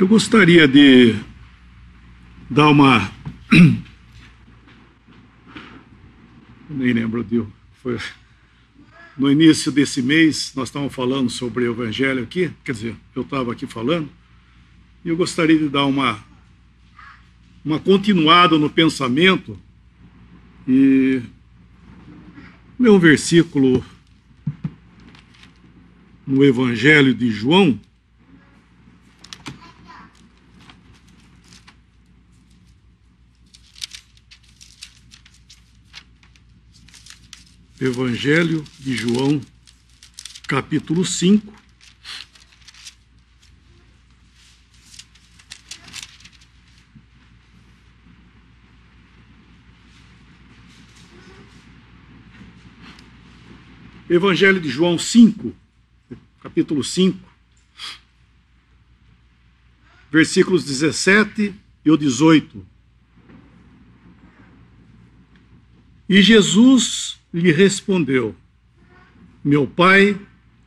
Eu gostaria de dar uma. Nem lembro, Dio. Foi no início desse mês, nós estávamos falando sobre o Evangelho aqui, quer dizer, eu estava aqui falando, e eu gostaria de dar uma, uma continuada no pensamento e ler um versículo no Evangelho de João, Evangelho de João, capítulo 5. Evangelho de João 5, capítulo 5, versículos 17 e o 18. E Jesus lhe respondeu: Meu pai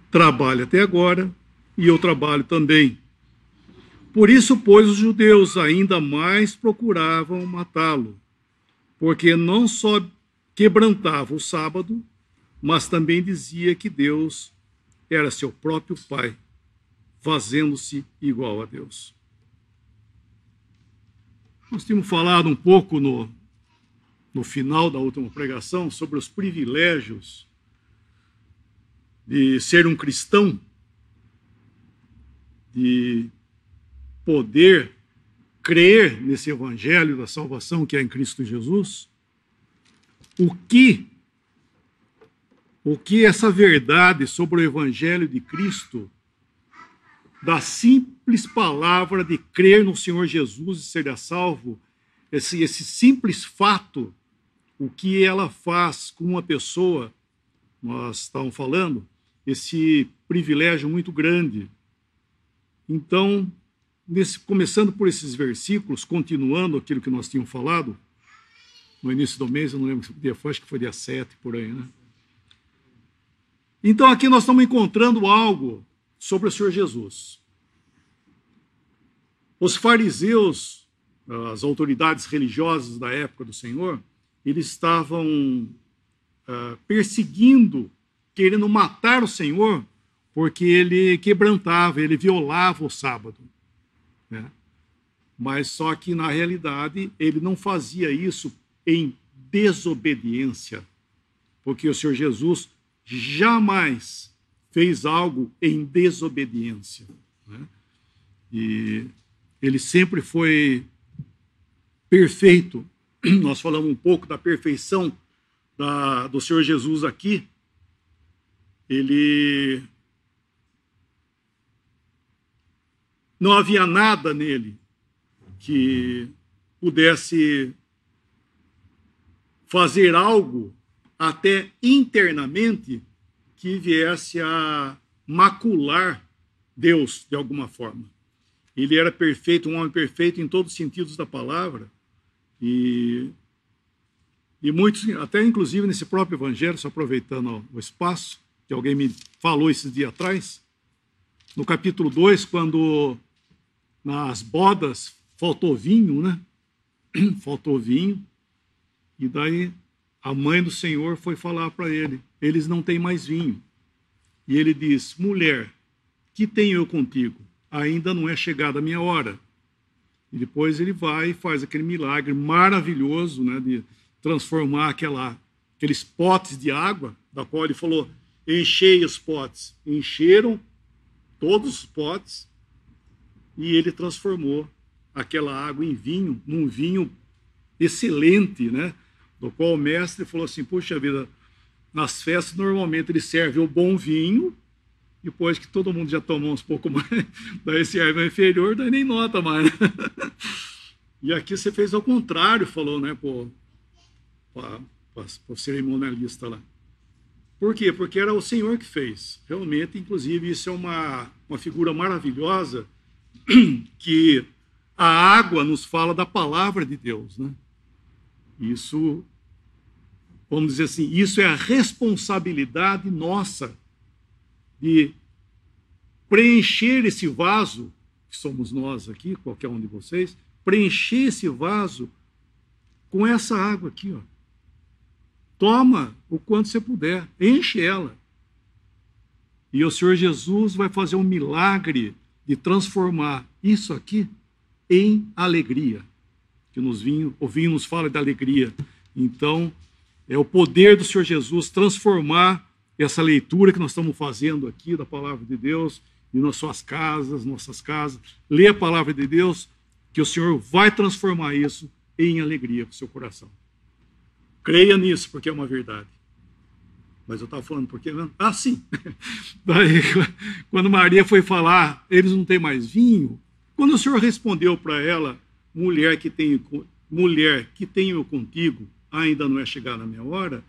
trabalha até agora e eu trabalho também. Por isso, pois, os judeus ainda mais procuravam matá-lo, porque não só quebrantava o sábado, mas também dizia que Deus era seu próprio pai, fazendo-se igual a Deus. Nós tínhamos falado um pouco no no final da última pregação sobre os privilégios de ser um cristão, de poder crer nesse evangelho da salvação que é em Cristo Jesus, o que o que essa verdade sobre o evangelho de Cristo da simples palavra de crer no Senhor Jesus e ser salvo, esse, esse simples fato o que ela faz com uma pessoa, nós estávamos falando, esse privilégio muito grande. Então, nesse, começando por esses versículos, continuando aquilo que nós tínhamos falado, no início do mês, eu não lembro que dia foi, acho que foi dia 7, por aí, né? Então, aqui nós estamos encontrando algo sobre o Senhor Jesus. Os fariseus, as autoridades religiosas da época do Senhor, eles estavam uh, perseguindo, querendo matar o Senhor, porque ele quebrantava, ele violava o sábado. Né? Mas só que, na realidade, ele não fazia isso em desobediência, porque o Senhor Jesus jamais fez algo em desobediência. Né? E ele sempre foi perfeito nós falamos um pouco da perfeição da, do Senhor Jesus aqui. Ele. Não havia nada nele que pudesse fazer algo, até internamente, que viesse a macular Deus de alguma forma. Ele era perfeito, um homem perfeito em todos os sentidos da palavra e, e muitos, até inclusive nesse próprio evangelho, só aproveitando o espaço, que alguém me falou esses dias atrás, no capítulo 2, quando nas bodas faltou vinho, né? faltou vinho, e daí a mãe do Senhor foi falar para ele: eles não têm mais vinho. E ele diz: mulher, que tenho eu contigo? Ainda não é chegada a minha hora. E depois ele vai e faz aquele milagre maravilhoso né, de transformar aquela, aqueles potes de água, da qual ele falou: enchei os potes. Encheram todos os potes e ele transformou aquela água em vinho, num vinho excelente, né? Do qual o mestre falou assim: puxa vida, nas festas normalmente ele serve o bom vinho depois que todo mundo já tomou uns pouco mais, daí esse erva inferior, daí nem nota mais. E aqui você fez ao contrário, falou, né, para o cerimonialista lá. Por quê? Porque era o Senhor que fez. Realmente, inclusive, isso é uma, uma figura maravilhosa que a água nos fala da palavra de Deus, né? Isso, vamos dizer assim, isso é a responsabilidade nossa de preencher esse vaso que somos nós aqui, qualquer um de vocês, preencher esse vaso com essa água aqui, ó. Toma o quanto você puder, enche ela. E o Senhor Jesus vai fazer um milagre de transformar isso aqui em alegria. Que nos vinho, o vinho nos fala de alegria. Então, é o poder do Senhor Jesus transformar essa leitura que nós estamos fazendo aqui da palavra de Deus e nas suas casas, nossas casas. Lê a palavra de Deus, que o Senhor vai transformar isso em alegria para o seu coração. Creia nisso, porque é uma verdade. Mas eu estava falando porque. Ah, sim. Daí, quando Maria foi falar, eles não têm mais vinho. Quando o Senhor respondeu para ela, mulher que tenho, mulher que tenho contigo, ainda não é chegada a minha hora.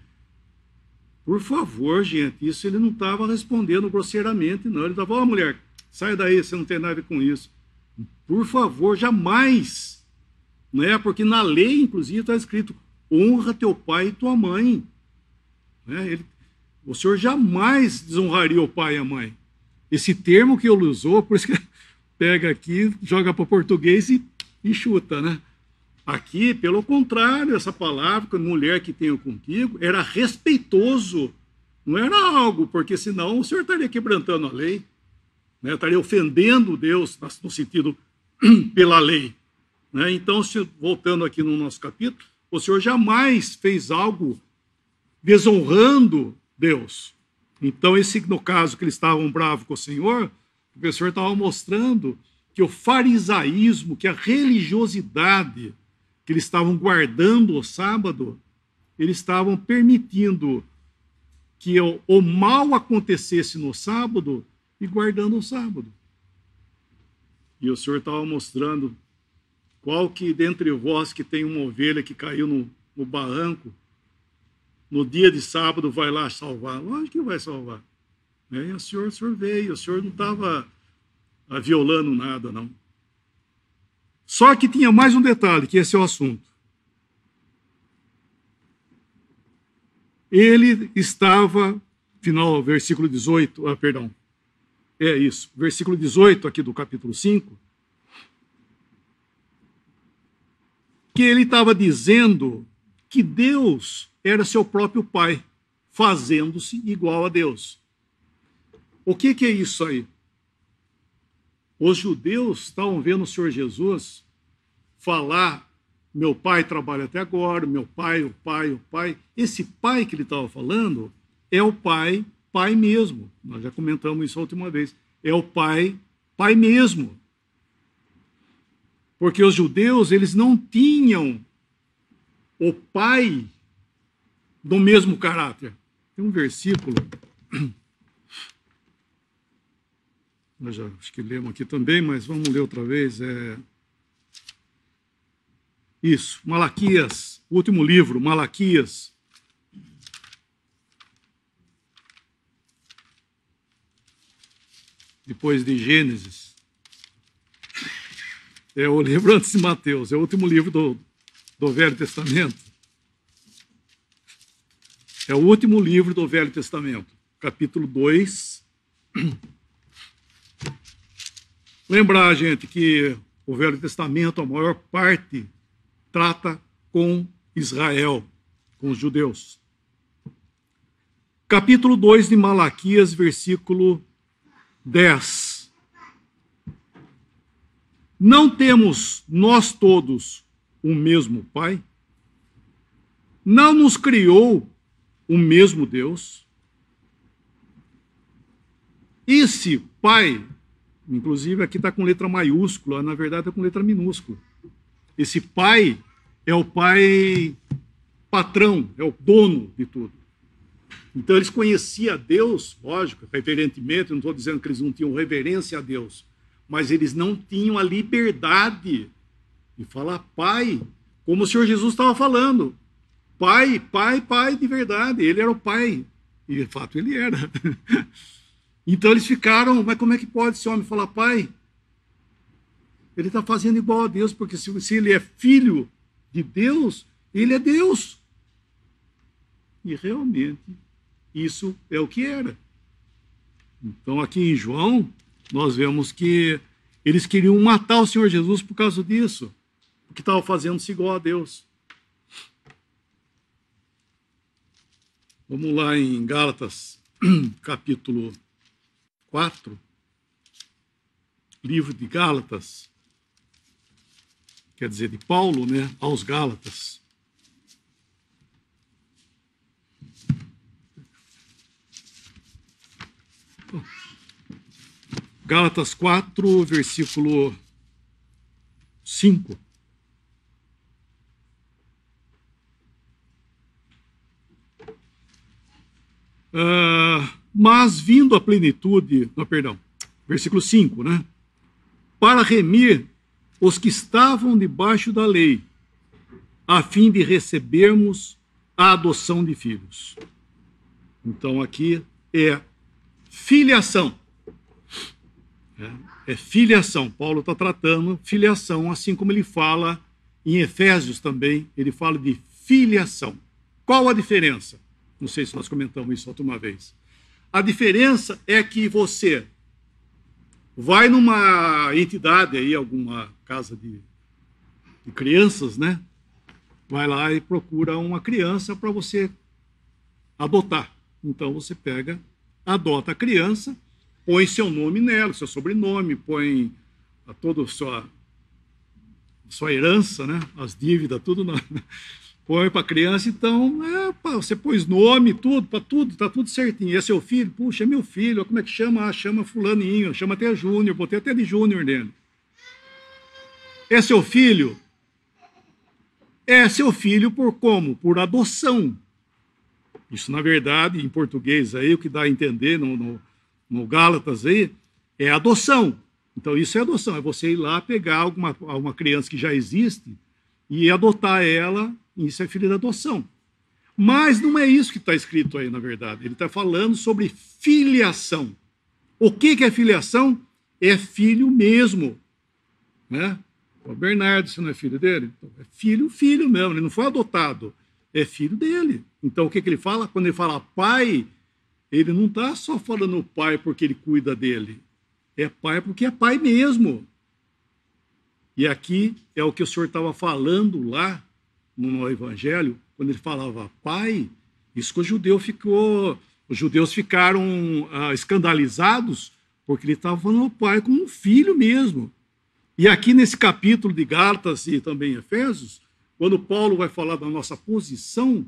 Por favor, gente, isso ele não estava respondendo grosseiramente, não. Ele estava, ó, oh, mulher, sai daí, você não tem nada com isso. Por favor, jamais. Não é? Porque na lei, inclusive, está escrito: honra teu pai e tua mãe. Né? Ele, o senhor jamais desonraria o pai e a mãe. Esse termo que ele usou, por isso que pega aqui, joga para português e, e chuta, né? Aqui, pelo contrário, essa palavra, mulher que tenho contigo, era respeitoso. Não era algo, porque senão o senhor estaria quebrantando a lei, né? estaria ofendendo Deus no sentido pela lei. Né? Então, se, voltando aqui no nosso capítulo, o senhor jamais fez algo desonrando Deus. Então, esse, no caso que eles estavam bravos com o Senhor, o professor estava mostrando que o farisaísmo, que a religiosidade, que eles estavam guardando o sábado, eles estavam permitindo que o, o mal acontecesse no sábado e guardando o sábado. E o Senhor estava mostrando qual que dentre vós que tem uma ovelha que caiu no, no barranco, no dia de sábado vai lá salvar. Lógico que vai salvar. E o senhor, o senhor veio, o senhor não estava violando nada, não. Só que tinha mais um detalhe, que esse é o assunto. Ele estava, final, versículo 18, ah, perdão, é isso, versículo 18 aqui do capítulo 5, que ele estava dizendo que Deus era seu próprio pai, fazendo-se igual a Deus. O que, que é isso aí? Os judeus estavam vendo o Senhor Jesus falar: meu pai trabalha até agora, meu pai, o pai, o pai. Esse pai que ele estava falando é o pai, pai mesmo. Nós já comentamos isso a última vez. É o pai, pai mesmo. Porque os judeus, eles não tinham o pai do mesmo caráter. Tem um versículo nós já acho que lemos aqui também, mas vamos ler outra vez. É... Isso, Malaquias, último livro, Malaquias. Depois de Gênesis. É o livro antes de Mateus, é o último livro do, do Velho Testamento. É o último livro do Velho Testamento, capítulo 2. Lembrar, gente, que o Velho Testamento, a maior parte, trata com Israel, com os judeus. Capítulo 2 de Malaquias, versículo 10. Não temos nós todos o mesmo Pai? Não nos criou o mesmo Deus? Esse Pai Inclusive, aqui está com letra maiúscula, na verdade está com letra minúscula. Esse pai é o pai patrão, é o dono de tudo. Então, eles conheciam Deus, lógico, reverentemente, não estou dizendo que eles não tinham reverência a Deus, mas eles não tinham a liberdade de falar pai, como o Senhor Jesus estava falando. Pai, pai, pai de verdade. Ele era o pai. E de fato ele era. Então eles ficaram, mas como é que pode esse homem falar pai? Ele está fazendo igual a Deus, porque se, se ele é filho de Deus, ele é Deus. E realmente, isso é o que era. Então, aqui em João, nós vemos que Eles queriam matar o Senhor Jesus por causa disso, porque estava fazendo-se igual a Deus. Vamos lá em Gálatas, capítulo 4, livro de Gálatas, quer dizer, de Paulo, né, aos Gálatas. Gálatas 4, versículo 5. Uh, mas vindo a plenitude, não, perdão, versículo 5, né? Para remir os que estavam debaixo da lei, a fim de recebermos a adoção de filhos. Então aqui é filiação. É, é filiação. Paulo está tratando filiação, assim como ele fala em Efésios também, ele fala de filiação. Qual a diferença? Não sei se nós comentamos isso outra vez. A diferença é que você vai numa entidade aí, alguma casa de, de crianças, né? Vai lá e procura uma criança para você adotar. Então você pega, adota a criança, põe seu nome nela, seu sobrenome, põe a toda a sua, sua herança, né? As dívidas, tudo na, põe para criança, então é, pá, você pôs nome, tudo, para tudo, tá tudo certinho. E é seu filho? Puxa, é meu filho, como é que chama? Ah, chama fulaninho, chama até Júnior, botei até de Júnior nele. É seu filho? É seu filho por como? Por adoção. Isso, na verdade, em português aí, o que dá a entender no, no, no Gálatas aí, é adoção. Então, isso é adoção, é você ir lá pegar alguma, uma criança que já existe e adotar ela isso é filho da adoção. Mas não é isso que está escrito aí, na verdade. Ele está falando sobre filiação. O que, que é filiação? É filho mesmo. Né? O Bernardo, você não é filho dele? Então, é filho, filho mesmo. Ele não foi adotado. É filho dele. Então, o que, que ele fala? Quando ele fala pai, ele não está só falando pai porque ele cuida dele. É pai porque é pai mesmo. E aqui é o que o senhor estava falando lá no Evangelho, quando ele falava pai, isso que o judeu ficou, os judeus ficaram ah, escandalizados porque ele estava falando ao pai como um filho mesmo. E aqui nesse capítulo de Gálatas e também Efésios, quando Paulo vai falar da nossa posição,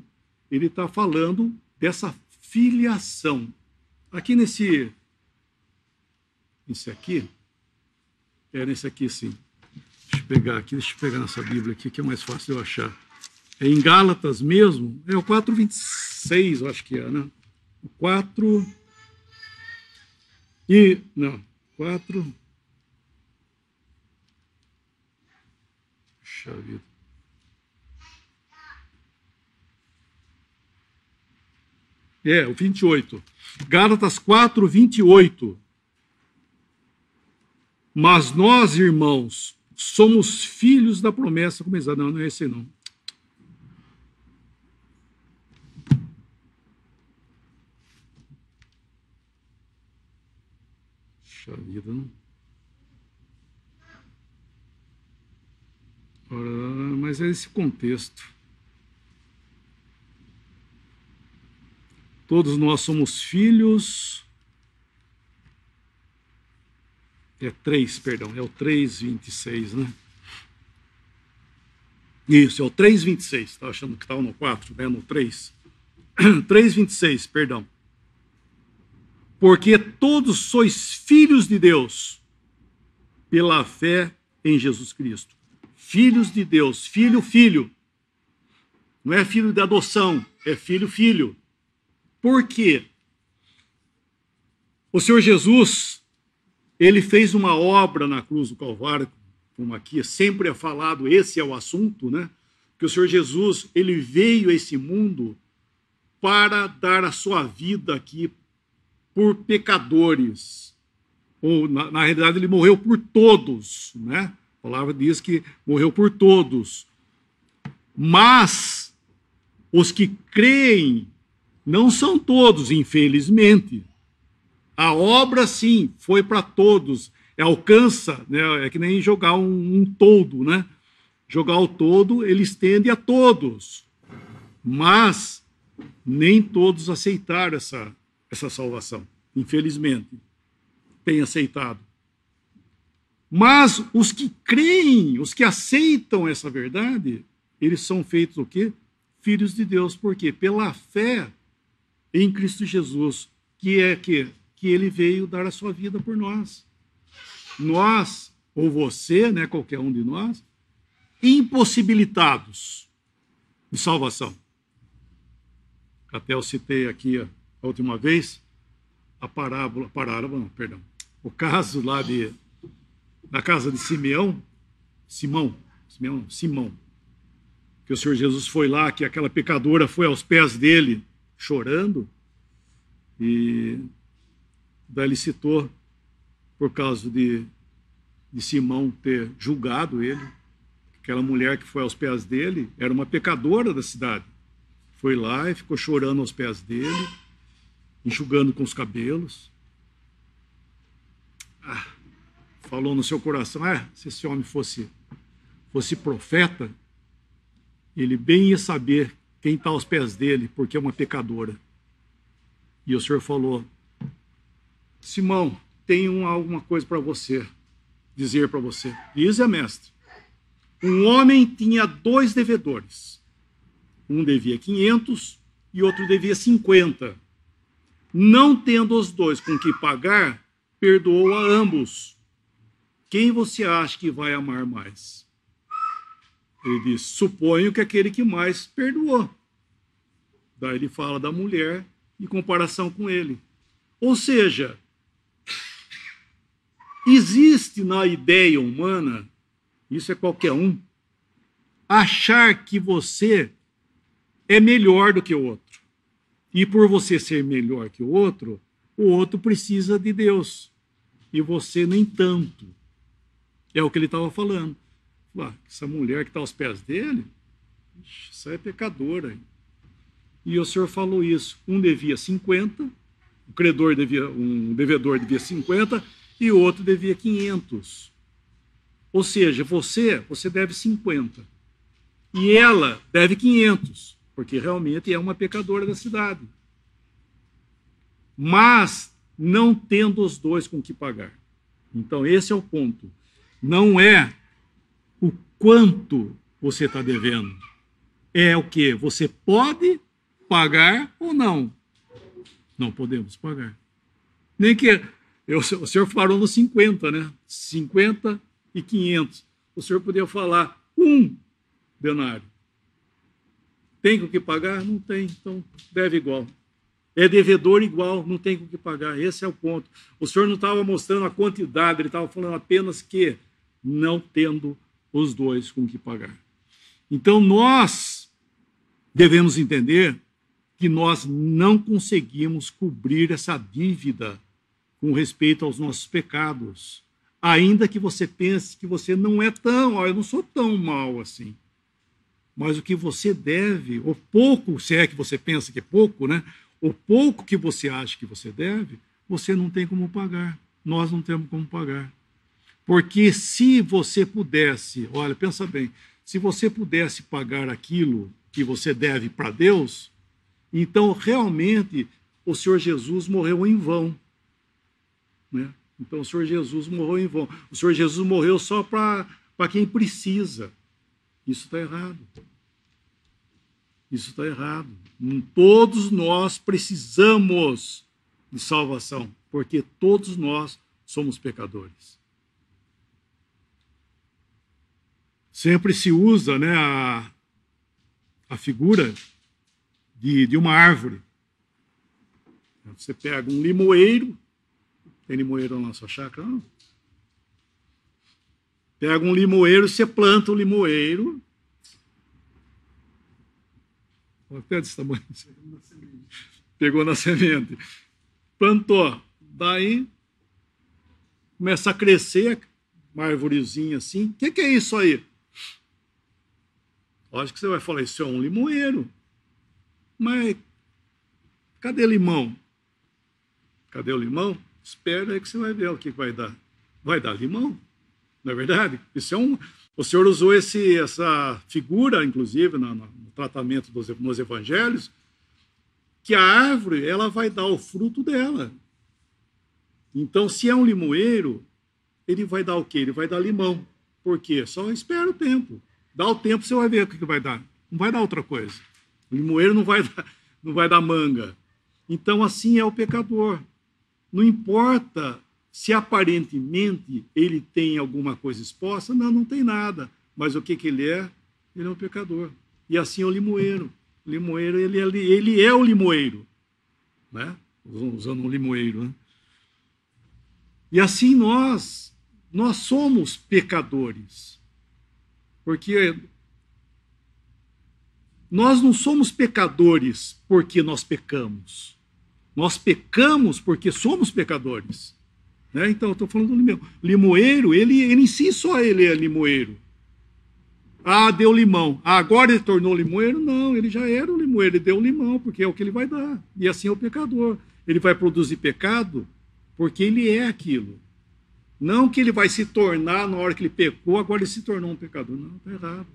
ele está falando dessa filiação. Aqui nesse, esse aqui, é nesse aqui sim. Deixa eu pegar aqui, deixa eu pegar nessa Bíblia aqui que é mais fácil de eu achar. É em Gálatas mesmo, é o 4,26, eu acho que é, né? O 4. E. Não, 4. Puxa vida. É, o 28. Gálatas 4, 28. Mas nós, irmãos, somos filhos da promessa. Como não, não é esse não. Puxa vida? Ora, mas é esse contexto. Todos nós somos filhos. É 3, perdão, é o 3,26, né? Isso, é o 3,26. Estava achando que estava no 4, né? No 3. 3,26, perdão porque todos sois filhos de Deus pela fé em Jesus Cristo. Filhos de Deus, filho, filho. Não é filho de adoção, é filho, filho. Por quê? O Senhor Jesus, ele fez uma obra na cruz do Calvário, como aqui sempre é falado, esse é o assunto, né? Que o Senhor Jesus, ele veio a esse mundo para dar a sua vida aqui por pecadores. Ou, na, na realidade, ele morreu por todos, né? A palavra diz que morreu por todos. Mas os que creem não são todos, infelizmente. A obra, sim, foi para todos. é, alcança, né, é que nem jogar um, um todo, né? Jogar o todo, ele estende a todos. Mas nem todos aceitaram essa, essa salvação, infelizmente. Tem aceitado. Mas os que creem, os que aceitam essa verdade, eles são feitos o quê? Filhos de Deus. Por quê? Pela fé em Cristo Jesus, que é que, que ele veio dar a sua vida por nós. Nós, ou você, né, qualquer um de nós, impossibilitados de salvação. Até eu citei aqui a, a última vez a parábola, parábola, não, perdão, o caso lá de na casa de Simeão, Simão, Simeão, Simão, que o Senhor Jesus foi lá, que aquela pecadora foi aos pés dele chorando, e daí ele citou, por causa de, de Simão ter julgado ele, aquela mulher que foi aos pés dele era uma pecadora da cidade. Foi lá e ficou chorando aos pés dele, enxugando com os cabelos. Ah, falou no seu coração: ah, se esse homem fosse, fosse profeta, ele bem ia saber quem está aos pés dele, porque é uma pecadora. E o Senhor falou: Simão, tenho alguma coisa para você, dizer para você. Diz é mestre. Um homem tinha dois devedores. Um devia 500 e outro devia 50. Não tendo os dois com que pagar, perdoou a ambos. Quem você acha que vai amar mais? Ele diz: suponho que aquele que mais perdoou. Daí ele fala da mulher em comparação com ele. Ou seja, existe na ideia humana, isso é qualquer um, achar que você é melhor do que o outro. E por você ser melhor que o outro, o outro precisa de Deus. E você nem tanto. É o que ele estava falando. Ah, essa mulher que está aos pés dele, isso é pecadora. E o senhor falou isso. Um devia 50, o credor devia, um devedor devia 50 e o outro devia 500. Ou seja, você, você deve 50. E ela deve 500 porque realmente é uma pecadora da cidade. Mas não tendo os dois com que pagar. Então, esse é o ponto. Não é o quanto você está devendo. É o que? Você pode pagar ou não? Não podemos pagar. Nem que. Eu, o senhor falou no 50, né? 50 e 500. O senhor podia falar um denário. Tem com que pagar? Não tem, então deve igual. É devedor igual, não tem com que pagar. Esse é o ponto. O senhor não estava mostrando a quantidade, ele estava falando apenas que não tendo os dois com que pagar. Então nós devemos entender que nós não conseguimos cobrir essa dívida com respeito aos nossos pecados. Ainda que você pense que você não é tão, ó, eu não sou tão mal assim mas o que você deve, o pouco, se é que você pensa que é pouco, né? O pouco que você acha que você deve, você não tem como pagar. Nós não temos como pagar. Porque se você pudesse, olha, pensa bem, se você pudesse pagar aquilo que você deve para Deus, então realmente o Senhor Jesus morreu em vão. Né? Então o Senhor Jesus morreu em vão. O Senhor Jesus morreu só para quem precisa. Isso está errado. Isso está errado. Todos nós precisamos de salvação, porque todos nós somos pecadores. Sempre se usa né, a, a figura de, de uma árvore. Você pega um limoeiro, tem limoeiro na sua chácara? Não. Pega um limoeiro, você planta o limoeiro. Até desse tamanho. Pegou na semente. Plantou. Daí começa a crescer uma árvorezinha assim. O que, que, é isso aí? Lógico que você vai falar, isso é um limoeiro. Mas cadê limão? Cadê o limão? Espera aí que você vai ver o que vai dar. vai dar limão. Não é verdade? Isso é um, o Senhor usou esse, essa figura, inclusive, no, no tratamento dos, nos evangelhos, que a árvore ela vai dar o fruto dela. Então, se é um limoeiro, ele vai dar o quê? Ele vai dar limão. Por quê? Só espera o tempo. Dá o tempo, você vai ver o que vai dar. Não vai dar outra coisa. O limoeiro não vai dar, não vai dar manga. Então, assim é o pecador. Não importa se aparentemente ele tem alguma coisa exposta, não, não tem nada. Mas o que, que ele é? Ele é um pecador. E assim é o limoeiro. O limoeiro, ele é, ele é o limoeiro. Né? Usando um limoeiro. Né? E assim nós, nós somos pecadores. Porque nós não somos pecadores porque nós pecamos. Nós pecamos porque somos pecadores. Né? Então, estou falando do limoeiro. Limoeiro, ele, ele em si só ele é limoeiro. Ah, deu limão. Ah, agora ele tornou limoeiro? Não, ele já era o limoeiro, ele deu limão, porque é o que ele vai dar. E assim é o pecador. Ele vai produzir pecado porque ele é aquilo. Não que ele vai se tornar na hora que ele pecou, agora ele se tornou um pecador. Não, está errado.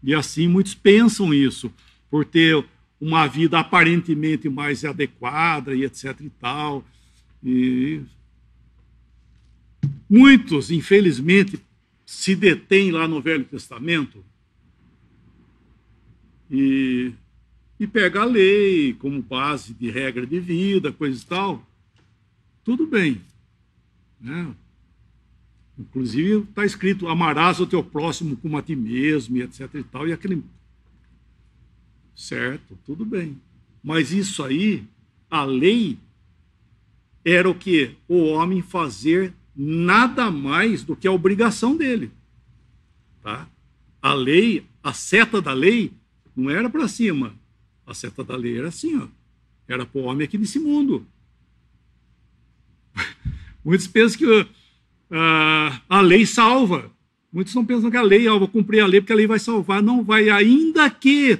E assim muitos pensam isso, por ter uma vida aparentemente mais adequada e etc e tal. E muitos, infelizmente, se detêm lá no Velho Testamento e, e pega a lei como base de regra de vida, coisa e tal. Tudo bem. Né? Inclusive está escrito: amarás o teu próximo como a ti mesmo, e etc. e tal. E aquele. Certo, tudo bem. Mas isso aí, a lei, era o que? O homem fazer nada mais do que a obrigação dele. Tá? A lei, a seta da lei, não era para cima. A seta da lei era assim, ó. Era para o homem aqui nesse mundo. Muitos pensam que ah, a lei salva. Muitos não pensam que a lei, eu vou cumprir a lei porque a lei vai salvar. Não vai, ainda que,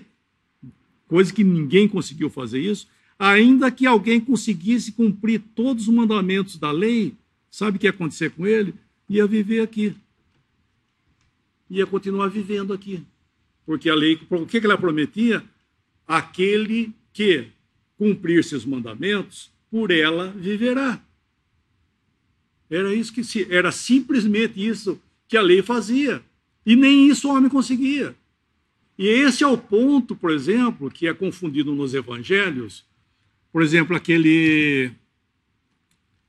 coisa que ninguém conseguiu fazer isso, ainda que alguém conseguisse cumprir todos os mandamentos da lei, sabe o que ia acontecer com ele? Ia viver aqui. Ia continuar vivendo aqui. Porque a lei, o que ela prometia? Aquele que cumprir seus mandamentos, por ela viverá. Era isso que se, era simplesmente isso que a lei fazia. E nem isso o homem conseguia. E esse é o ponto, por exemplo, que é confundido nos evangelhos. Por exemplo, aquele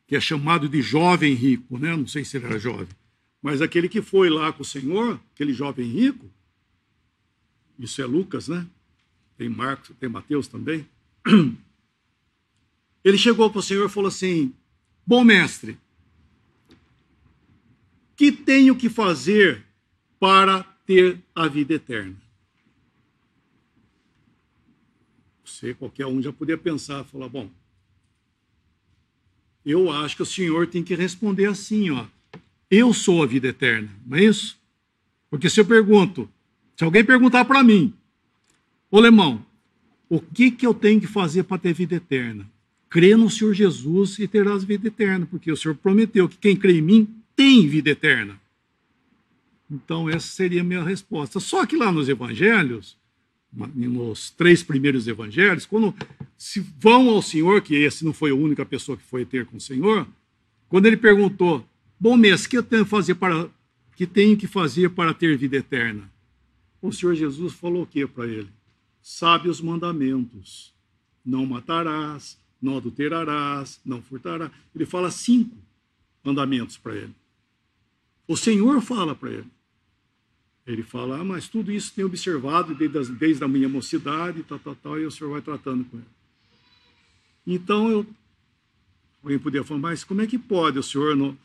que é chamado de jovem rico, né? Não sei se ele era jovem, mas aquele que foi lá com o Senhor, aquele jovem rico. Isso é Lucas, né? Tem Marcos, tem Mateus também. Ele chegou para o Senhor e falou assim: Bom mestre, que tenho que fazer para ter a vida eterna? Você, qualquer um, já poderia pensar, falar, bom, eu acho que o senhor tem que responder assim, ó, eu sou a vida eterna, não é isso? Porque se eu pergunto, se alguém perguntar para mim, ô Lemão, o que, que eu tenho que fazer para ter vida eterna? Crê no Senhor Jesus e terás vida eterna, porque o Senhor prometeu que quem crê em mim tem vida eterna. Então, essa seria a minha resposta. Só que lá nos evangelhos, nos três primeiros evangelhos, quando se vão ao Senhor, que esse não foi a única pessoa que foi ter com o Senhor, quando ele perguntou: Bom mestre, que eu tenho que fazer para que tenho que fazer para ter vida eterna? O Senhor Jesus falou o que para ele? Sabe os mandamentos: não matarás, não adulterarás, não furtarás. Ele fala cinco mandamentos para ele. O Senhor fala para ele. Ele fala, ah, mas tudo isso tem observado desde, desde a minha mocidade, tal, tal, tal, e o Senhor vai tratando com ele. Então, eu, alguém poderia falar, mas como é que pode o Senhor, no,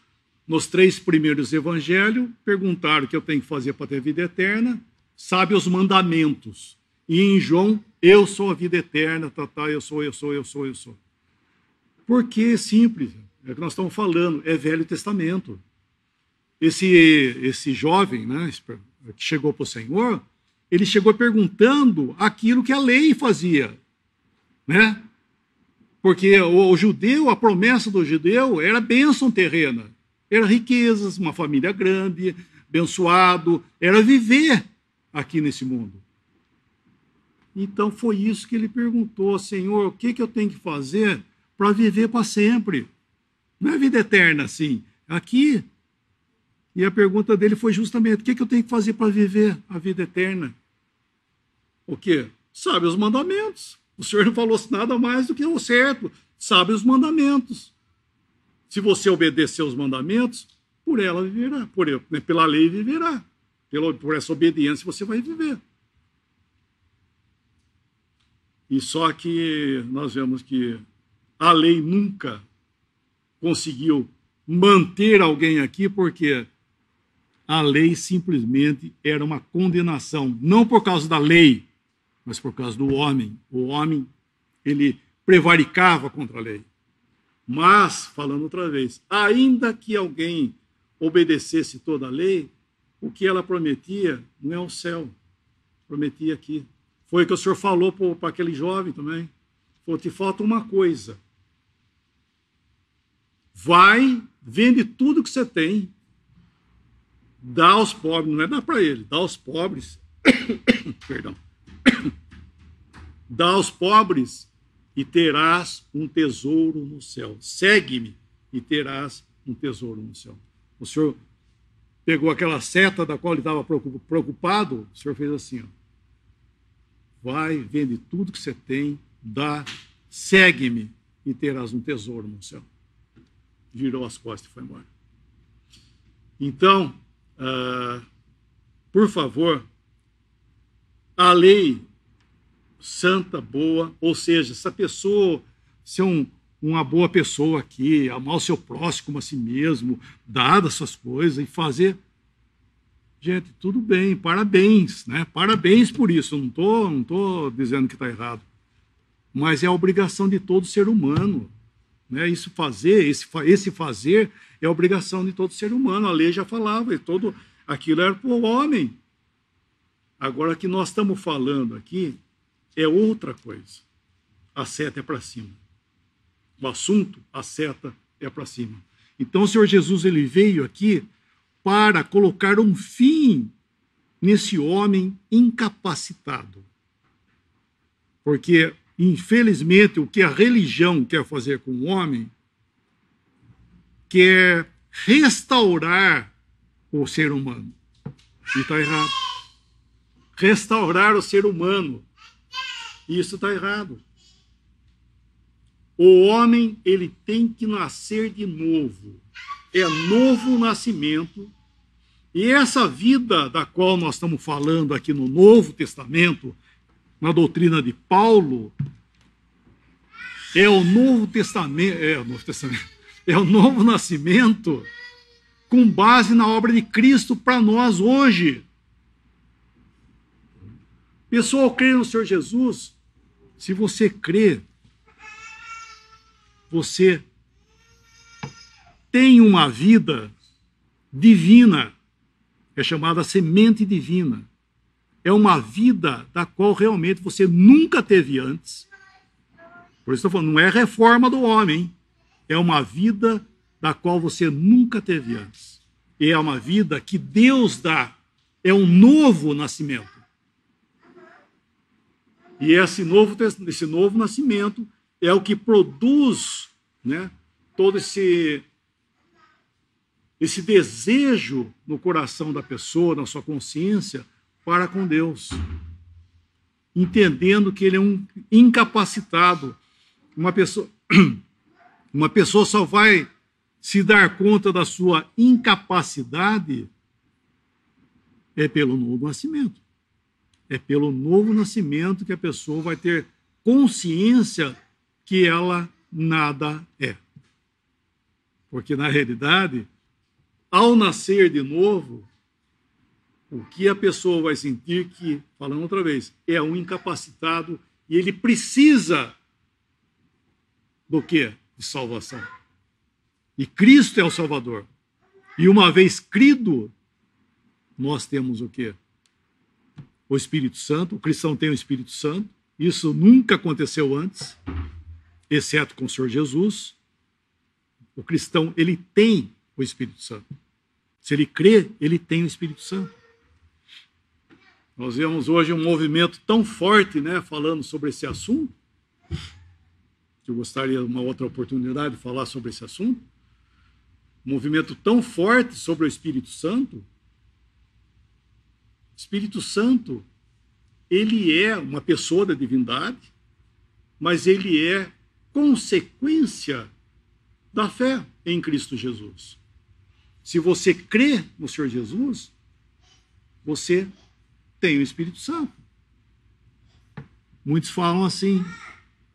nos três primeiros evangelhos, perguntar o que eu tenho que fazer para ter vida eterna, sabe os mandamentos. E em João, eu sou a vida eterna, tal, tal, eu sou, eu sou, eu sou, eu sou. Porque simples, é o que nós estamos falando, é Velho Testamento esse, esse jovem né, que chegou para o Senhor, ele chegou perguntando aquilo que a lei fazia. Né? Porque o, o judeu, a promessa do judeu era bênção terrena, Era riquezas, uma família grande, abençoado, era viver aqui nesse mundo. Então foi isso que ele perguntou, Senhor, o que, que eu tenho que fazer para viver para sempre? Não é vida eterna assim, aqui. E a pergunta dele foi justamente: o que, que eu tenho que fazer para viver a vida eterna? O quê? Sabe os mandamentos. O Senhor não falou nada mais do que o certo. Sabe os mandamentos. Se você obedecer os mandamentos, por ela viverá. Por, né, pela lei viverá. Pela, por essa obediência você vai viver. E só que nós vemos que a lei nunca conseguiu manter alguém aqui, porque a lei simplesmente era uma condenação, não por causa da lei, mas por causa do homem. O homem, ele prevaricava contra a lei. Mas, falando outra vez, ainda que alguém obedecesse toda a lei, o que ela prometia não é o céu, prometia aqui. Foi o que o senhor falou para aquele jovem também. Falou: te falta uma coisa. Vai, vende tudo que você tem, dá aos pobres, não é dar para ele, dá aos pobres. Perdão. dá aos pobres e terás um tesouro no céu. Segue-me e terás um tesouro no céu. O senhor pegou aquela seta da qual ele estava preocupado, o senhor fez assim, ó. Vai, vende tudo que você tem, dá, segue-me e terás um tesouro no céu. Virou as costas e foi embora. Então, uh, por favor, a lei santa, boa, ou seja, essa pessoa ser um, uma boa pessoa aqui, amar o seu próximo como a si mesmo, dar essas coisas e fazer. Gente, tudo bem, parabéns, né? Parabéns por isso. não estou não tô dizendo que está errado. Mas é a obrigação de todo ser humano. Né? Isso fazer, esse, esse fazer é obrigação de todo ser humano. A lei já falava, e todo aquilo era para o homem. Agora que nós estamos falando aqui é outra coisa. A seta é para cima. O assunto, a seta é para cima. Então o Senhor Jesus ele veio aqui para colocar um fim nesse homem incapacitado. Porque, infelizmente, o que a religião quer fazer com o homem quer restaurar o ser humano. E está errado. Restaurar o ser humano. Isso está errado. O homem ele tem que nascer de novo. É novo nascimento. E essa vida da qual nós estamos falando aqui no Novo Testamento, na doutrina de Paulo, é o Novo Testamento, é o Novo Testamento, é o novo nascimento com base na obra de Cristo para nós hoje. Pessoa, ao crer no Senhor Jesus, se você crê, você tem uma vida divina, é chamada semente divina. É uma vida da qual realmente você nunca teve antes. Por isso estou falando, não é reforma do homem, é uma vida da qual você nunca teve antes. E é uma vida que Deus dá, é um novo nascimento. E esse novo, esse novo nascimento é o que produz né, todo esse, esse desejo no coração da pessoa, na sua consciência, para com Deus. Entendendo que ele é um incapacitado. Uma pessoa, uma pessoa só vai se dar conta da sua incapacidade é pelo novo nascimento. É pelo novo nascimento que a pessoa vai ter consciência que ela nada é. Porque, na realidade, ao nascer de novo, o que a pessoa vai sentir que, falando outra vez, é um incapacitado e ele precisa do que? De salvação. E Cristo é o Salvador. E uma vez crido, nós temos o que? o Espírito Santo, o cristão tem o Espírito Santo, isso nunca aconteceu antes, exceto com o Senhor Jesus. O cristão, ele tem o Espírito Santo. Se ele crê, ele tem o Espírito Santo. Nós vemos hoje um movimento tão forte, né, falando sobre esse assunto. Eu gostaria de uma outra oportunidade de falar sobre esse assunto. Um movimento tão forte sobre o Espírito Santo. Espírito Santo, ele é uma pessoa da divindade, mas ele é consequência da fé em Cristo Jesus. Se você crê no Senhor Jesus, você tem o Espírito Santo. Muitos falam assim: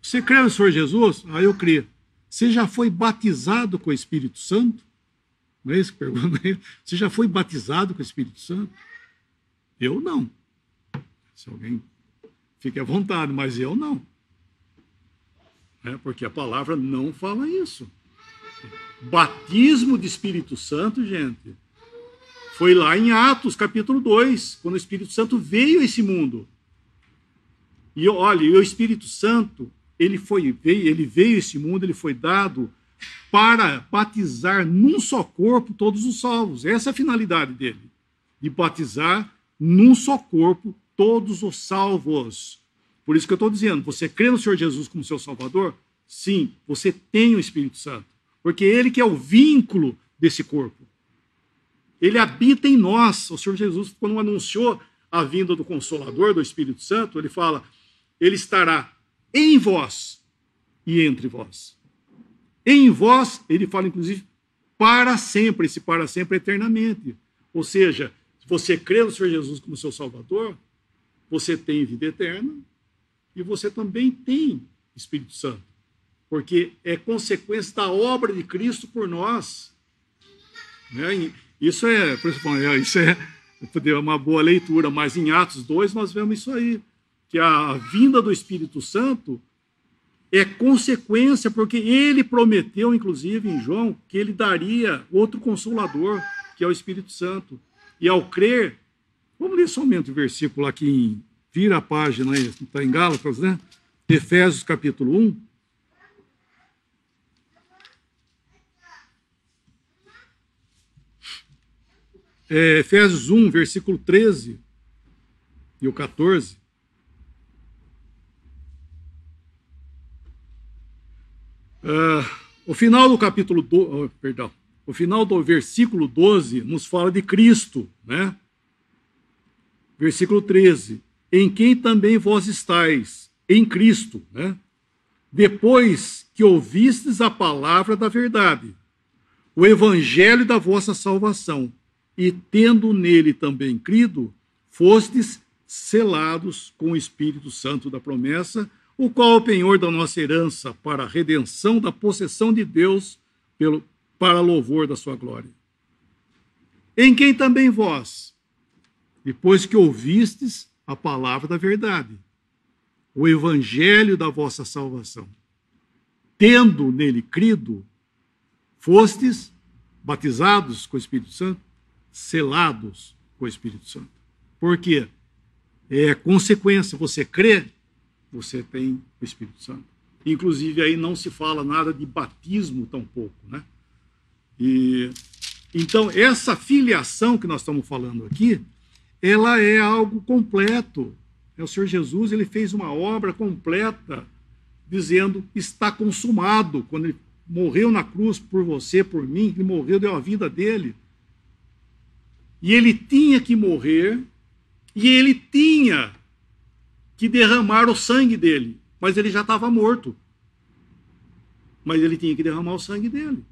você crê no Senhor Jesus? Ah, eu creio. Você já foi batizado com o Espírito Santo? Não é isso que pergunta? Você já foi batizado com o Espírito Santo? Eu não. Se alguém fique à vontade, mas eu não. É porque a palavra não fala isso. Batismo de Espírito Santo, gente, foi lá em Atos, capítulo 2, quando o Espírito Santo veio a esse mundo. E olha, o Espírito Santo, ele foi veio, ele veio a esse mundo, ele foi dado para batizar num só corpo todos os salvos. Essa é a finalidade dele, de batizar num só corpo todos os salvos. Por isso que eu estou dizendo, você crê no Senhor Jesus como seu Salvador? Sim, você tem o Espírito Santo, porque ele que é o vínculo desse corpo. Ele habita em nós. O Senhor Jesus, quando anunciou a vinda do Consolador, do Espírito Santo, ele fala: Ele estará em vós e entre vós. Em vós, ele fala inclusive para sempre, esse para sempre eternamente. Ou seja, se você crê no Senhor Jesus como seu Salvador, você tem vida eterna e você também tem Espírito Santo, porque é consequência da obra de Cristo por nós. Né? Isso é, é, isso é uma boa leitura, mas em Atos 2 nós vemos isso aí, que a vinda do Espírito Santo é consequência, porque ele prometeu, inclusive em João, que ele daria outro consolador, que é o Espírito Santo. E ao crer, vamos ler somente o versículo aqui, em, vira a página aí, está em Gálatas, né? Efésios capítulo 1. É, Efésios 1, versículo 13 e o 14. Uh, o final do capítulo, do, oh, perdão, o final do versículo 12 nos fala de Cristo, né? Versículo 13: Em quem também vós estáis, em Cristo, né? Depois que ouvistes a palavra da verdade, o evangelho da vossa salvação, e tendo nele também crido, fostes selados com o Espírito Santo da promessa, o qual é o penhor da nossa herança para a redenção da possessão de Deus pelo, para louvor da sua glória. Em quem também vós, depois que ouvistes a palavra da verdade, o evangelho da vossa salvação, tendo nele crido, fostes batizados com o Espírito Santo, selados com o Espírito Santo. Por quê? É consequência, você crê, você tem o Espírito Santo. Inclusive, aí não se fala nada de batismo tampouco, né? E, então, essa filiação que nós estamos falando aqui, ela é algo completo. É o Senhor Jesus, ele fez uma obra completa, dizendo, está consumado. Quando ele morreu na cruz por você, por mim, ele morreu, deu a vida dele e ele tinha que morrer, e ele tinha que derramar o sangue dele, mas ele já estava morto. Mas ele tinha que derramar o sangue dele,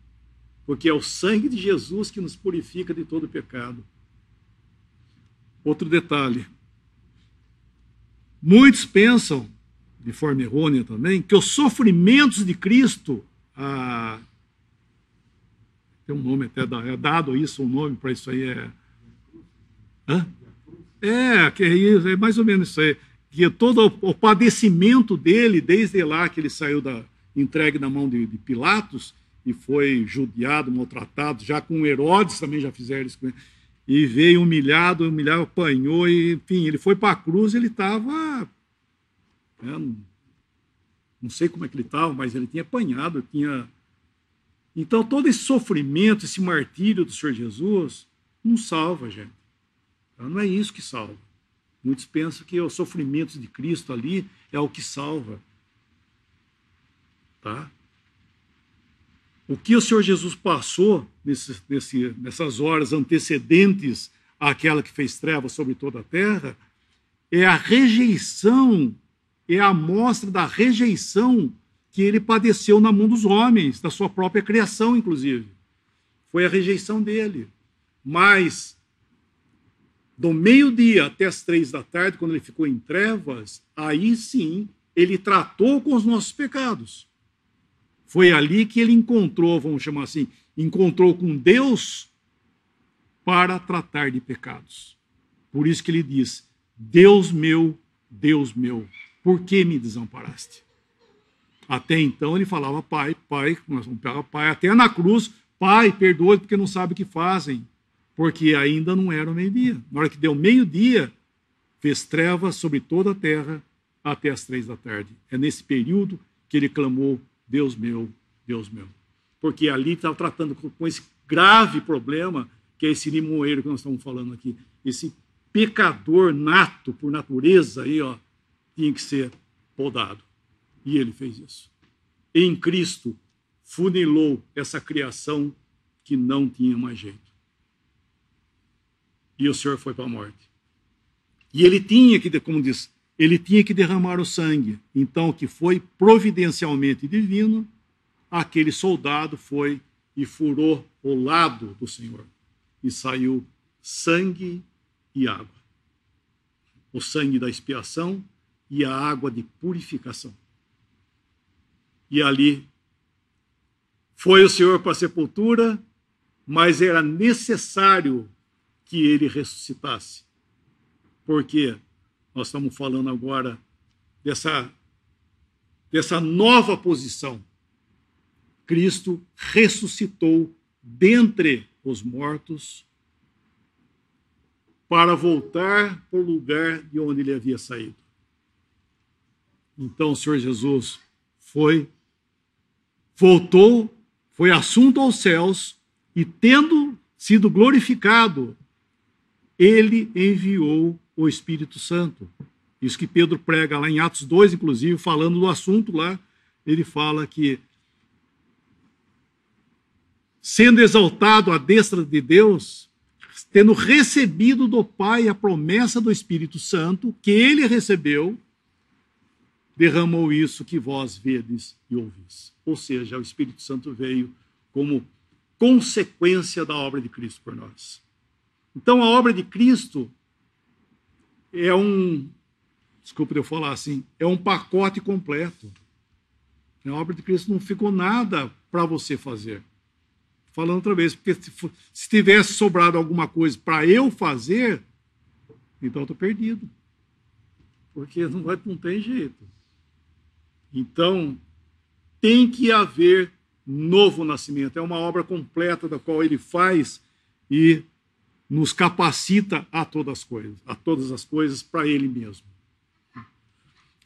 porque é o sangue de Jesus que nos purifica de todo pecado. Outro detalhe: muitos pensam, de forma errônea também, que os sofrimentos de Cristo, ah, tem um nome até, é dado isso, um nome para isso aí, é É, é, é mais ou menos isso aí. Que todo o padecimento dele, desde lá que ele saiu da entregue na mão de, de Pilatos e foi judiado, maltratado, já com Herodes também já fizeram isso com ele. E veio humilhado, humilhado, apanhou, e, enfim, ele foi para a cruz, ele estava. Né, não sei como é que ele estava, mas ele tinha apanhado, tinha Então, todo esse sofrimento, esse martírio do Senhor Jesus, não salva, gente. Então, não é isso que salva. Muitos pensam que o sofrimento de Cristo ali é o que salva. Tá? O que o Senhor Jesus passou nesse, nesse, nessas horas antecedentes àquela que fez trevas sobre toda a terra é a rejeição, é a amostra da rejeição que ele padeceu na mão dos homens, da sua própria criação, inclusive. Foi a rejeição dele. Mas, do meio-dia até as três da tarde, quando ele ficou em trevas, aí sim ele tratou com os nossos pecados. Foi ali que ele encontrou, vamos chamar assim, encontrou com Deus para tratar de pecados. Por isso que ele diz: Deus meu, Deus meu, por que me desamparaste? Até então ele falava, pai, pai, nós vamos pegar pai, até na cruz, pai, perdoe porque não sabe o que fazem, porque ainda não era o meio-dia. Na hora que deu meio-dia, fez trevas sobre toda a terra até as três da tarde. É nesse período que ele clamou, Deus meu, Deus meu. Porque ali estava tratando com esse grave problema, que é esse limoeiro que nós estamos falando aqui, esse pecador nato por natureza aí, ó, tinha que ser podado. E ele fez isso. Em Cristo, funilou essa criação que não tinha mais jeito. E o Senhor foi para a morte. E ele tinha que, como diz, ele tinha que derramar o sangue. Então, que foi providencialmente divino, aquele soldado foi e furou o lado do Senhor. E saiu sangue e água. O sangue da expiação e a água de purificação e ali foi o Senhor para a sepultura, mas era necessário que ele ressuscitasse. Porque nós estamos falando agora dessa, dessa nova posição. Cristo ressuscitou dentre os mortos para voltar para o lugar de onde ele havia saído. Então, o Senhor Jesus foi voltou, foi assunto aos céus e, tendo sido glorificado, ele enviou o Espírito Santo. Isso que Pedro prega lá em Atos 2, inclusive, falando do assunto lá, ele fala que, sendo exaltado à destra de Deus, tendo recebido do Pai a promessa do Espírito Santo, que ele recebeu, derramou isso que vós vedes e ouvis. Ou seja, o Espírito Santo veio como consequência da obra de Cristo por nós. Então, a obra de Cristo é um, desculpe eu falar assim, é um pacote completo. A obra de Cristo não ficou nada para você fazer. Falando outra vez, porque se, se tivesse sobrado alguma coisa para eu fazer, então eu estou perdido. Porque não, vai, não tem jeito. Então, tem que haver novo nascimento. É uma obra completa da qual ele faz e nos capacita a todas as coisas, a todas as coisas para ele mesmo.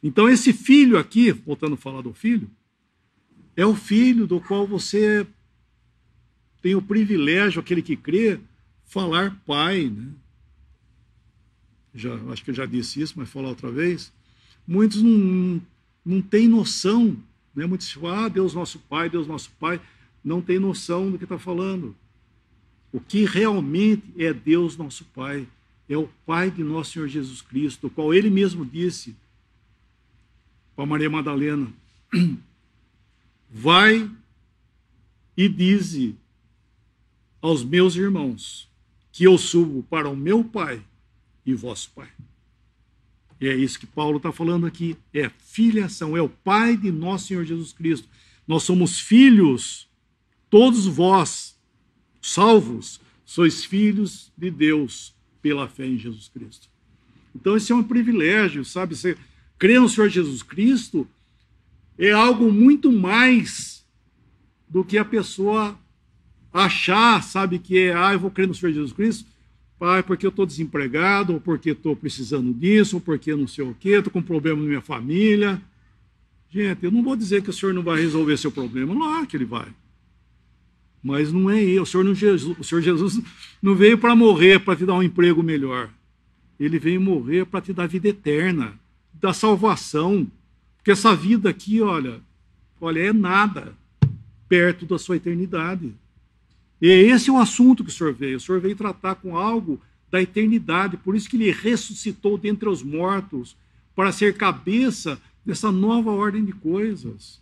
Então esse filho aqui, voltando a falar do filho, é o filho do qual você tem o privilégio, aquele que crê, falar pai, né? Já, acho que eu já disse isso, mas falar outra vez. Muitos não, não tem noção, né? muitos falam, ah, Deus nosso Pai, Deus nosso Pai, não tem noção do que está falando. O que realmente é Deus nosso Pai, é o Pai de nosso Senhor Jesus Cristo, o qual ele mesmo disse para Maria Madalena: Vai e dize aos meus irmãos que eu subo para o meu Pai e vosso Pai. E é isso que Paulo está falando aqui. É filiação, é o Pai de nosso Senhor Jesus Cristo. Nós somos filhos, todos vós, salvos, sois filhos de Deus pela fé em Jesus Cristo. Então, esse é um privilégio, sabe? Você crer no Senhor Jesus Cristo é algo muito mais do que a pessoa achar, sabe, que é, ah, eu vou crer no Senhor Jesus Cristo, Pai, porque eu estou desempregado, ou porque estou precisando disso, ou porque não sei o quê, estou com problema na minha família. Gente, eu não vou dizer que o Senhor não vai resolver seu problema, lá que ele vai. Mas não é eu. O Senhor, não, Jesus, o Senhor Jesus não veio para morrer para te dar um emprego melhor. Ele veio morrer para te dar vida eterna, dar salvação. Porque essa vida aqui, olha, olha, é nada perto da sua eternidade. E esse é o assunto que o Senhor veio. O Senhor veio tratar com algo da eternidade. Por isso que ele ressuscitou dentre os mortos, para ser cabeça dessa nova ordem de coisas.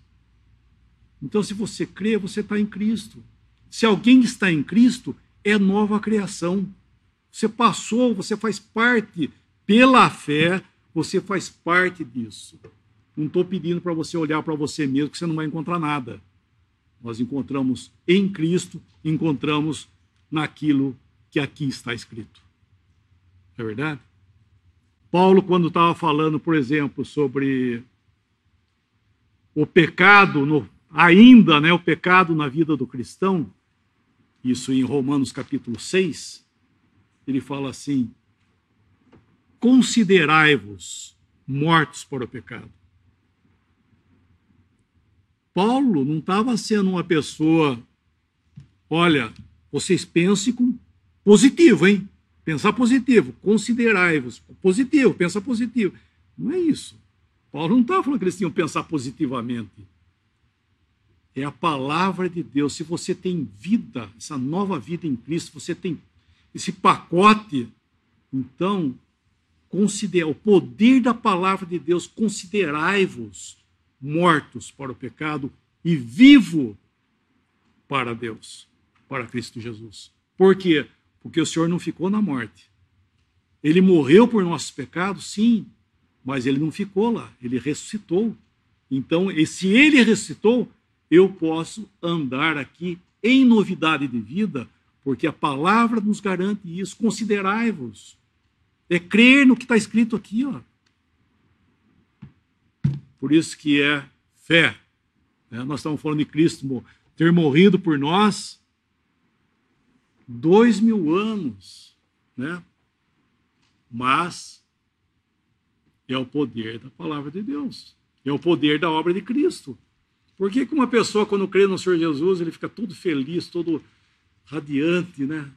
Então, se você crê, você está em Cristo. Se alguém está em Cristo, é nova criação. Você passou, você faz parte, pela fé, você faz parte disso. Não estou pedindo para você olhar para você mesmo, que você não vai encontrar nada. Nós encontramos em Cristo, encontramos naquilo que aqui está escrito. É verdade? Paulo, quando estava falando, por exemplo, sobre o pecado no ainda né, o pecado na vida do cristão, isso em Romanos capítulo 6, ele fala assim: considerai-vos mortos para o pecado. Paulo não estava sendo uma pessoa, olha, vocês pensem com positivo, hein? Pensar positivo, considerai-vos positivo, pensa positivo. Não é isso. Paulo não estava falando que eles tinham que pensar positivamente é a palavra de Deus. Se você tem vida, essa nova vida em Cristo, você tem esse pacote, então considera o poder da palavra de Deus, considerai-vos mortos para o pecado e vivo para Deus, para Cristo Jesus. Por quê? Porque o Senhor não ficou na morte. Ele morreu por nossos pecados, sim, mas ele não ficou lá, ele ressuscitou. Então, e se ele ressuscitou, eu posso andar aqui em novidade de vida, porque a palavra nos garante isso. Considerai-vos. É crer no que está escrito aqui, ó. Por isso que é fé. Né? Nós estamos falando de Cristo ter morrido por nós dois mil anos, né? Mas é o poder da palavra de Deus, é o poder da obra de Cristo. Por que, que uma pessoa, quando crê no Senhor Jesus, ele fica todo feliz, todo radiante, né?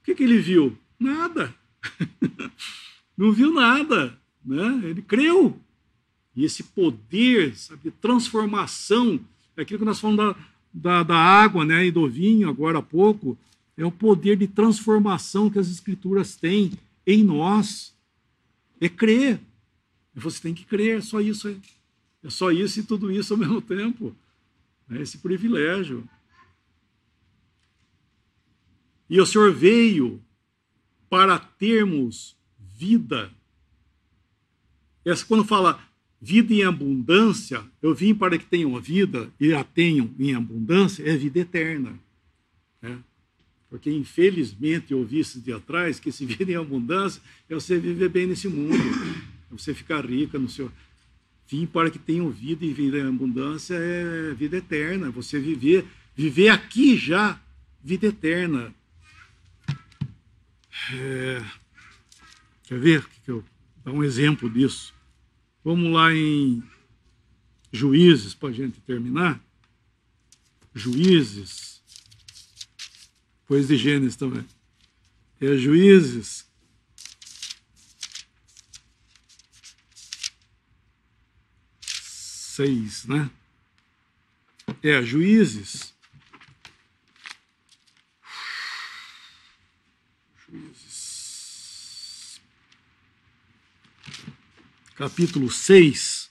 O que, que ele viu? Nada. Não viu nada. Né? Ele creu. E esse poder sabe, de transformação, é aquilo que nós falamos da, da, da água né, e do vinho agora há pouco, é o poder de transformação que as Escrituras têm em nós. É crer. Você tem que crer, só isso aí. É só isso e tudo isso ao mesmo tempo. É esse privilégio. E o Senhor veio para termos vida. Essa, quando fala vida em abundância, eu vim para que tenham vida e a tenham em abundância, é vida eterna. Né? Porque, infelizmente, eu ouvi esses dias atrás que se vida em abundância é você viver bem nesse mundo, é você ficar rica no seu. Vim para que tenham vida e vida em abundância é vida eterna. Você viver, viver aqui já, vida eterna. É, quer ver? Que eu dar um exemplo disso. Vamos lá em Juízes para a gente terminar. Juízes, depois de Gênesis também. É Juízes, 6, né? É, juízes. Juízes. Capítulo 6.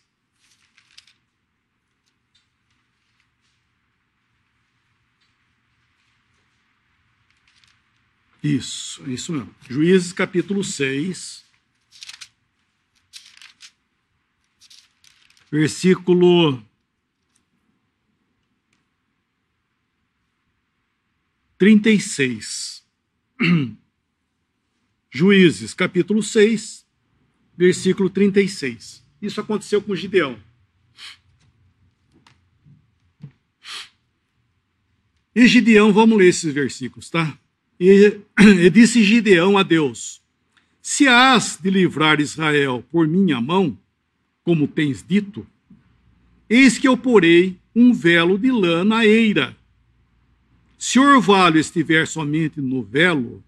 Isso, é isso mesmo. Juízes capítulo 6. Versículo trinta e seis. Juízes, capítulo 6, versículo 36. Isso aconteceu com Gideão. E Gideão, vamos ler esses versículos, tá? E, e disse Gideão a Deus: Se has de livrar Israel por minha mão, como tens dito, eis que eu porei um velo de lã na eira, Se o orvalho estiver somente no velo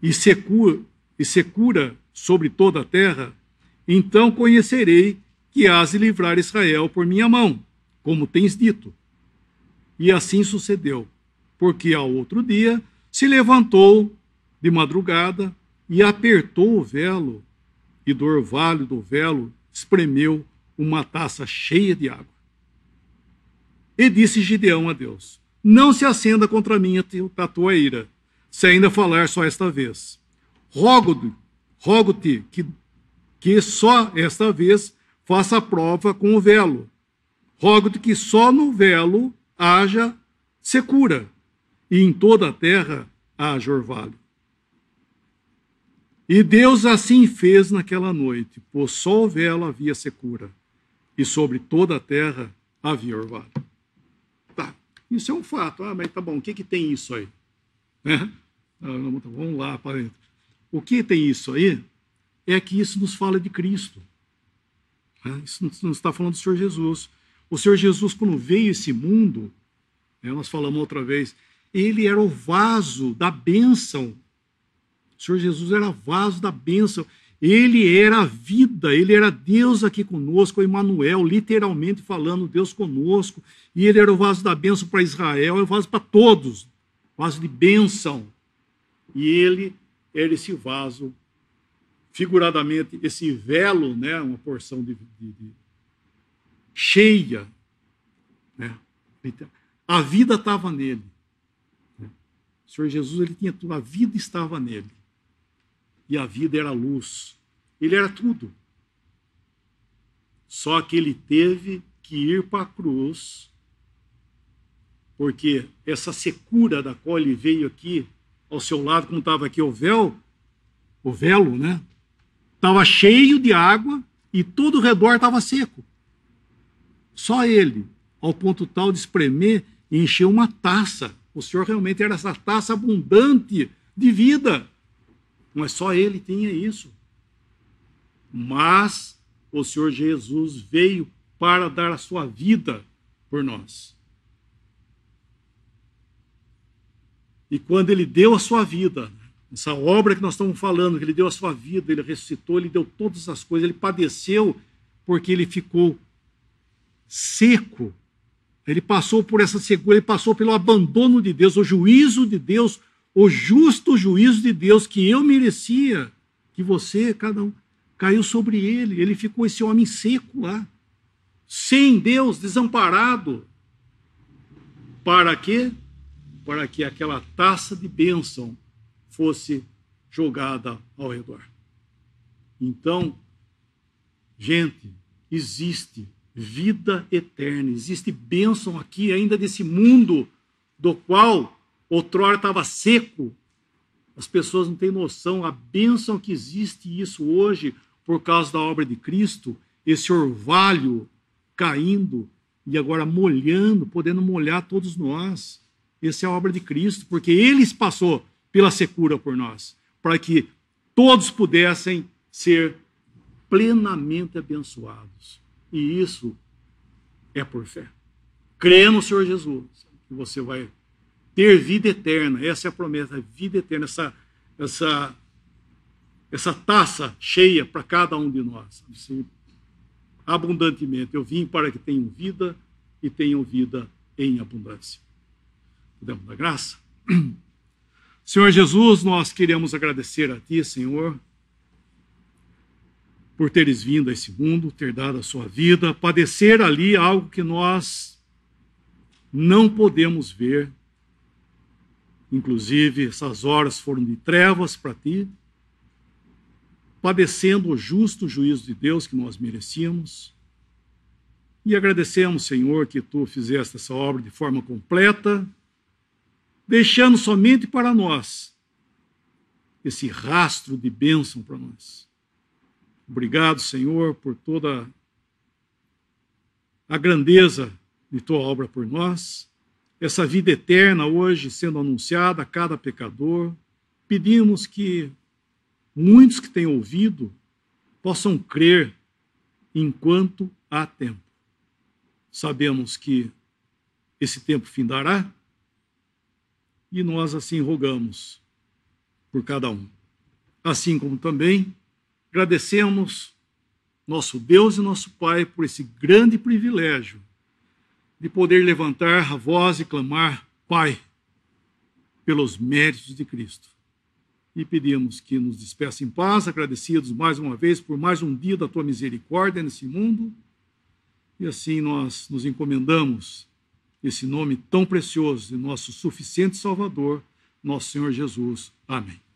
e secura, e secura sobre toda a terra, então conhecerei que has de livrar Israel por minha mão, como tens dito. E assim sucedeu, porque ao outro dia se levantou de madrugada e apertou o velo, e do orvalho do velo espremeu uma taça cheia de água. E disse Gideão a Deus: Não se acenda contra mim a tua ira, se ainda falar só esta vez. Rogo-te rogo que, que só esta vez faça a prova com o velo. Rogo-te que só no velo haja secura, e em toda a terra haja orvalho. E Deus assim fez naquela noite, pois só o velo havia secura, e sobre toda a terra havia orvalho. Tá, isso é um fato. Ah, mas tá bom, o que, que tem isso aí? É? Ah, tá vamos lá, para O que tem isso aí é que isso nos fala de Cristo. É? Isso não está falando do Senhor Jesus. O Senhor Jesus, quando veio esse mundo, né, nós falamos outra vez, ele era o vaso da bênção o Senhor Jesus era vaso da bênção. Ele era a vida, ele era Deus aqui conosco, Emmanuel, literalmente falando, Deus conosco. E ele era o vaso da bênção para Israel, é o vaso para todos, vaso de bênção. E ele era esse vaso, figuradamente, esse velo, né, uma porção de, de, de cheia. Né? A vida estava nele. Né? O Senhor Jesus ele tinha tudo, a vida estava nele e a vida era luz. Ele era tudo. Só que ele teve que ir para a cruz, porque essa secura da qual ele veio aqui ao seu lado, como estava aqui o véu, o velo, né? Estava cheio de água e todo o redor estava seco. Só ele, ao ponto tal de espremer e encher uma taça. O Senhor realmente era essa taça abundante de vida. Mas só ele tinha isso. Mas o Senhor Jesus veio para dar a sua vida por nós. E quando ele deu a sua vida, essa obra que nós estamos falando, que ele deu a sua vida, ele ressuscitou, ele deu todas as coisas, ele padeceu porque ele ficou seco. Ele passou por essa secura, ele passou pelo abandono de Deus, o juízo de Deus o justo juízo de Deus que eu merecia, que você, cada um, caiu sobre ele. Ele ficou esse homem seco lá, sem Deus, desamparado. Para quê? Para que aquela taça de bênção fosse jogada ao redor. Então, gente, existe vida eterna, existe bênção aqui ainda desse mundo do qual outrora estava seco. As pessoas não têm noção a bênção que existe isso hoje por causa da obra de Cristo, esse orvalho caindo e agora molhando, podendo molhar todos nós. Essa é a obra de Cristo, porque ele passou pela secura por nós, para que todos pudessem ser plenamente abençoados. E isso é por fé. Crê no Senhor Jesus, que você vai ter vida eterna. Essa é a promessa, vida eterna, essa, essa, essa taça cheia para cada um de nós. Assim, abundantemente. Eu vim para que tenham vida e tenham vida em abundância. Podemos dar graça? Senhor Jesus, nós queremos agradecer a Ti, Senhor, por teres vindo a esse mundo, ter dado a sua vida, padecer ali algo que nós não podemos ver, Inclusive, essas horas foram de trevas para ti, padecendo o justo juízo de Deus que nós merecíamos. E agradecemos, Senhor, que tu fizeste essa obra de forma completa, deixando somente para nós esse rastro de bênção para nós. Obrigado, Senhor, por toda a grandeza de tua obra por nós essa vida eterna hoje sendo anunciada a cada pecador. Pedimos que muitos que têm ouvido possam crer enquanto há tempo. Sabemos que esse tempo findará e nós assim rogamos por cada um. Assim como também agradecemos nosso Deus e nosso Pai por esse grande privilégio de poder levantar a voz e clamar: Pai, pelos méritos de Cristo. E pedimos que nos despeça em paz, agradecidos mais uma vez por mais um dia da tua misericórdia nesse mundo. E assim nós nos encomendamos esse nome tão precioso de nosso suficiente Salvador, nosso Senhor Jesus. Amém.